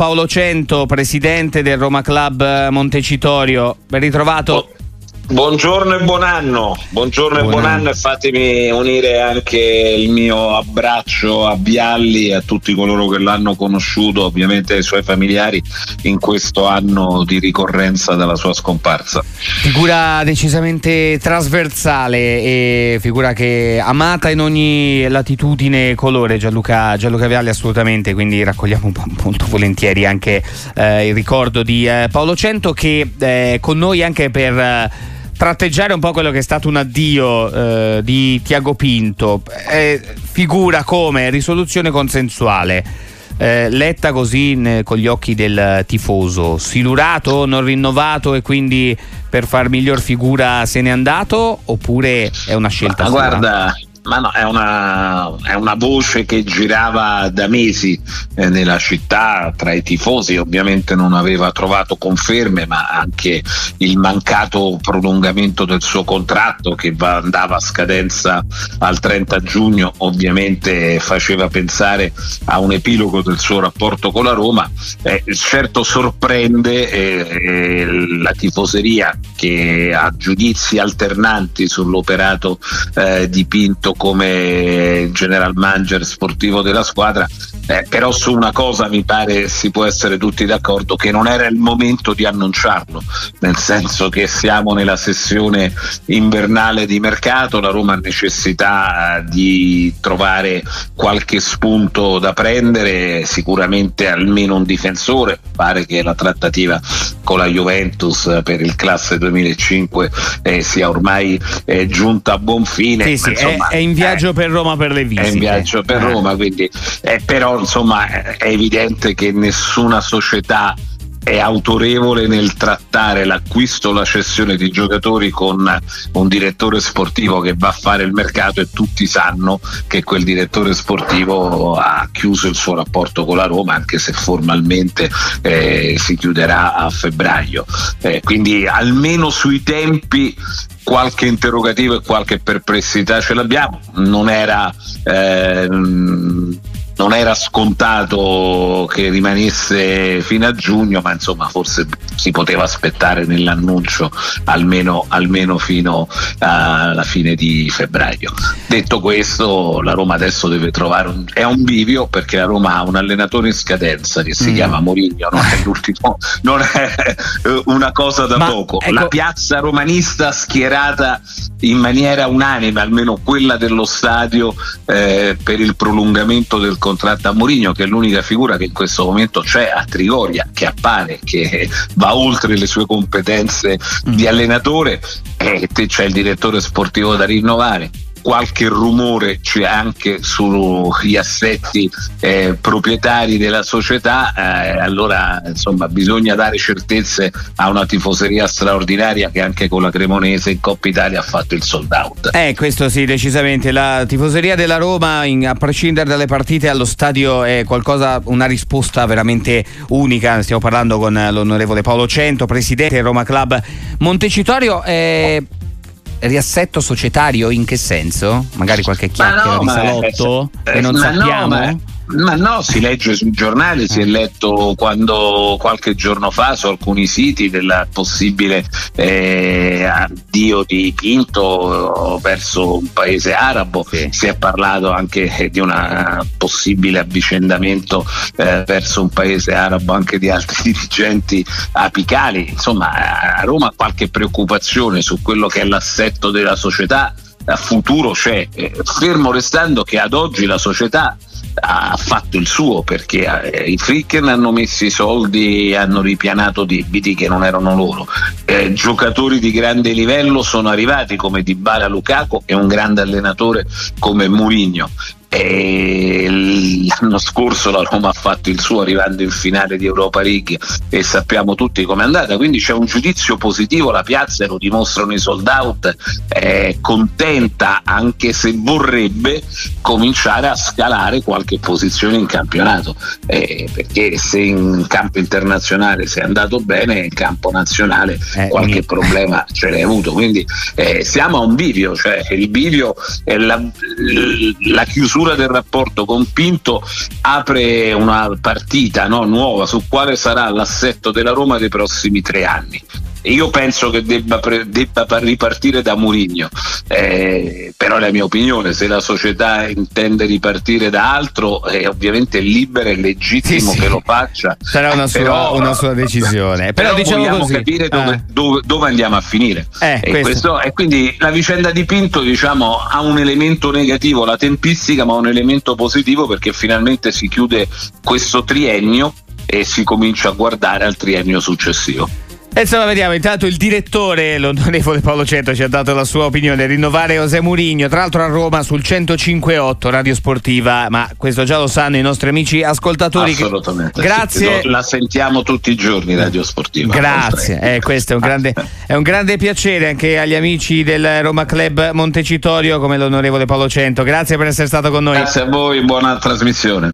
Paolo Cento, presidente del Roma Club Montecitorio. Ben ritrovato. Oh. Buongiorno e buon anno, buongiorno buon e buon anno. e fatemi unire anche il mio abbraccio a Bialli e a tutti coloro che l'hanno conosciuto, ovviamente ai suoi familiari in questo anno di ricorrenza della sua scomparsa. Figura decisamente trasversale e figura che amata in ogni latitudine e colore Gianluca, Gianluca Vialli assolutamente, quindi raccogliamo molto volentieri anche eh, il ricordo di eh, Paolo Cento che eh, con noi anche per tratteggiare un po' quello che è stato un addio eh, di Tiago Pinto, eh, figura come risoluzione consensuale. Eh, letta così in, con gli occhi del tifoso, silurato, non rinnovato e quindi per far miglior figura se n'è andato oppure è una scelta? Ma sua? guarda, ma no, è una, è una, voce che girava da mesi eh, nella città tra i tifosi, ovviamente non aveva trovato conferme, ma anche il mancato prolungamento del suo contratto che va, andava a scadenza al 30 giugno, ovviamente faceva pensare a un epilogo del suo rapporto con la Roma. Eh, certo sorprende eh, la tifoseria che ha giudizi alternanti sull'operato eh, di Pinto come general manager sportivo della squadra, eh, però su una cosa mi pare si può essere tutti d'accordo che non era il momento di annunciarlo, nel senso che siamo nella sessione invernale di mercato, la Roma ha necessità eh, di trovare qualche spunto da prendere, sicuramente almeno un difensore, pare che la trattativa con la Juventus per il classe 2005 eh, sia ormai eh, giunta a buon fine. Sì, sì, insomma, è, è in viaggio eh, per Roma per le visite. È in viaggio per eh. Roma, quindi eh, però insomma è evidente che nessuna società è autorevole nel trattare l'acquisto o la cessione di giocatori con un direttore sportivo che va a fare il mercato e tutti sanno che quel direttore sportivo ha chiuso il suo rapporto con la Roma anche se formalmente eh, si chiuderà a febbraio. Eh, quindi almeno sui tempi qualche interrogativo e qualche perplessità ce l'abbiamo. Non era eh, non era scontato che rimanesse fino a giugno, ma insomma forse si poteva aspettare nell'annuncio almeno, almeno fino alla fine di febbraio. Detto questo, la Roma adesso deve trovare un, è un bivio perché la Roma ha un allenatore in scadenza che si mm. chiama Mourinho, non è l'ultimo, non è una cosa da ma, poco. Ecco, la piazza romanista schierata in maniera unanime, almeno quella dello stadio, eh, per il prolungamento del contratto a Mourinho, che è l'unica figura che in questo momento c'è a Trigoria, che appare che va oltre le sue competenze mm. di allenatore, e c'è il direttore sportivo da rinnovare qualche rumore c'è anche sugli assetti eh, proprietari della società, eh, allora insomma bisogna dare certezze a una tifoseria straordinaria che anche con la Cremonese in Coppa Italia ha fatto il sold out. Eh, questo sì, decisamente. La tifoseria della Roma, in, a prescindere dalle partite allo stadio, è qualcosa, una risposta veramente unica. Stiamo parlando con l'onorevole Paolo Cento, presidente del Roma Club Montecitorio. Eh, riassetto societario in che senso? Magari qualche chiacchiera no, di salotto è, che non sappiamo? No, ma no, si legge sui giornali, si è letto quando qualche giorno fa su alcuni siti del possibile eh, addio di Pinto verso un paese arabo, sì. si è parlato anche di un possibile avvicendamento eh, verso un paese arabo anche di altri dirigenti apicali. Insomma, a Roma qualche preoccupazione su quello che è l'assetto della società a futuro c'è, eh, fermo restando che ad oggi la società ha fatto il suo perché eh, i Fricken hanno messo i soldi hanno ripianato debiti che non erano loro. Eh, giocatori di grande livello sono arrivati come Dybala Lukaku e un grande allenatore come Mourinho e l'anno scorso la Roma ha fatto il suo arrivando in finale di Europa League e sappiamo tutti com'è andata. Quindi c'è un giudizio positivo la piazza lo dimostrano i sold out è contenta anche se vorrebbe cominciare a scalare qualche posizione in campionato. Eh, perché se in campo internazionale sei andato bene in campo nazionale eh, qualche mi... problema ce l'hai avuto. Quindi eh, siamo a un bivio cioè il bivio è la, la chiusura chiusura del rapporto con Pinto apre una partita no, nuova su quale sarà l'assetto della Roma dei prossimi tre anni. Io penso che debba, debba ripartire da Murigno, eh, però è la mia opinione, se la società intende ripartire da altro è ovviamente libera e legittimo sì, che lo faccia. Sarà una, sua, però, una sua decisione. Però, però diciamo vogliamo così. capire dove, eh. dove, dove, andiamo a finire. Eh, e, questo, e, quindi la vicenda di Pinto diciamo, ha un elemento negativo, la tempistica, ma un elemento positivo perché finalmente si chiude questo triennio e si comincia a guardare al triennio successivo. E insomma, vediamo. Intanto il direttore, l'onorevole Paolo Cento, ci ha dato la sua opinione. Rinnovare José Murigno, tra l'altro a Roma sul 105.8 Radio Sportiva, ma questo già lo sanno i nostri amici ascoltatori. Assolutamente. Grazie. Sì, la sentiamo tutti i giorni Radio Sportiva. Grazie, eh, questo è un, grande, è un grande piacere anche agli amici del Roma Club Montecitorio come l'onorevole Paolo Cento. Grazie per essere stato con noi. Grazie a voi, buona trasmissione.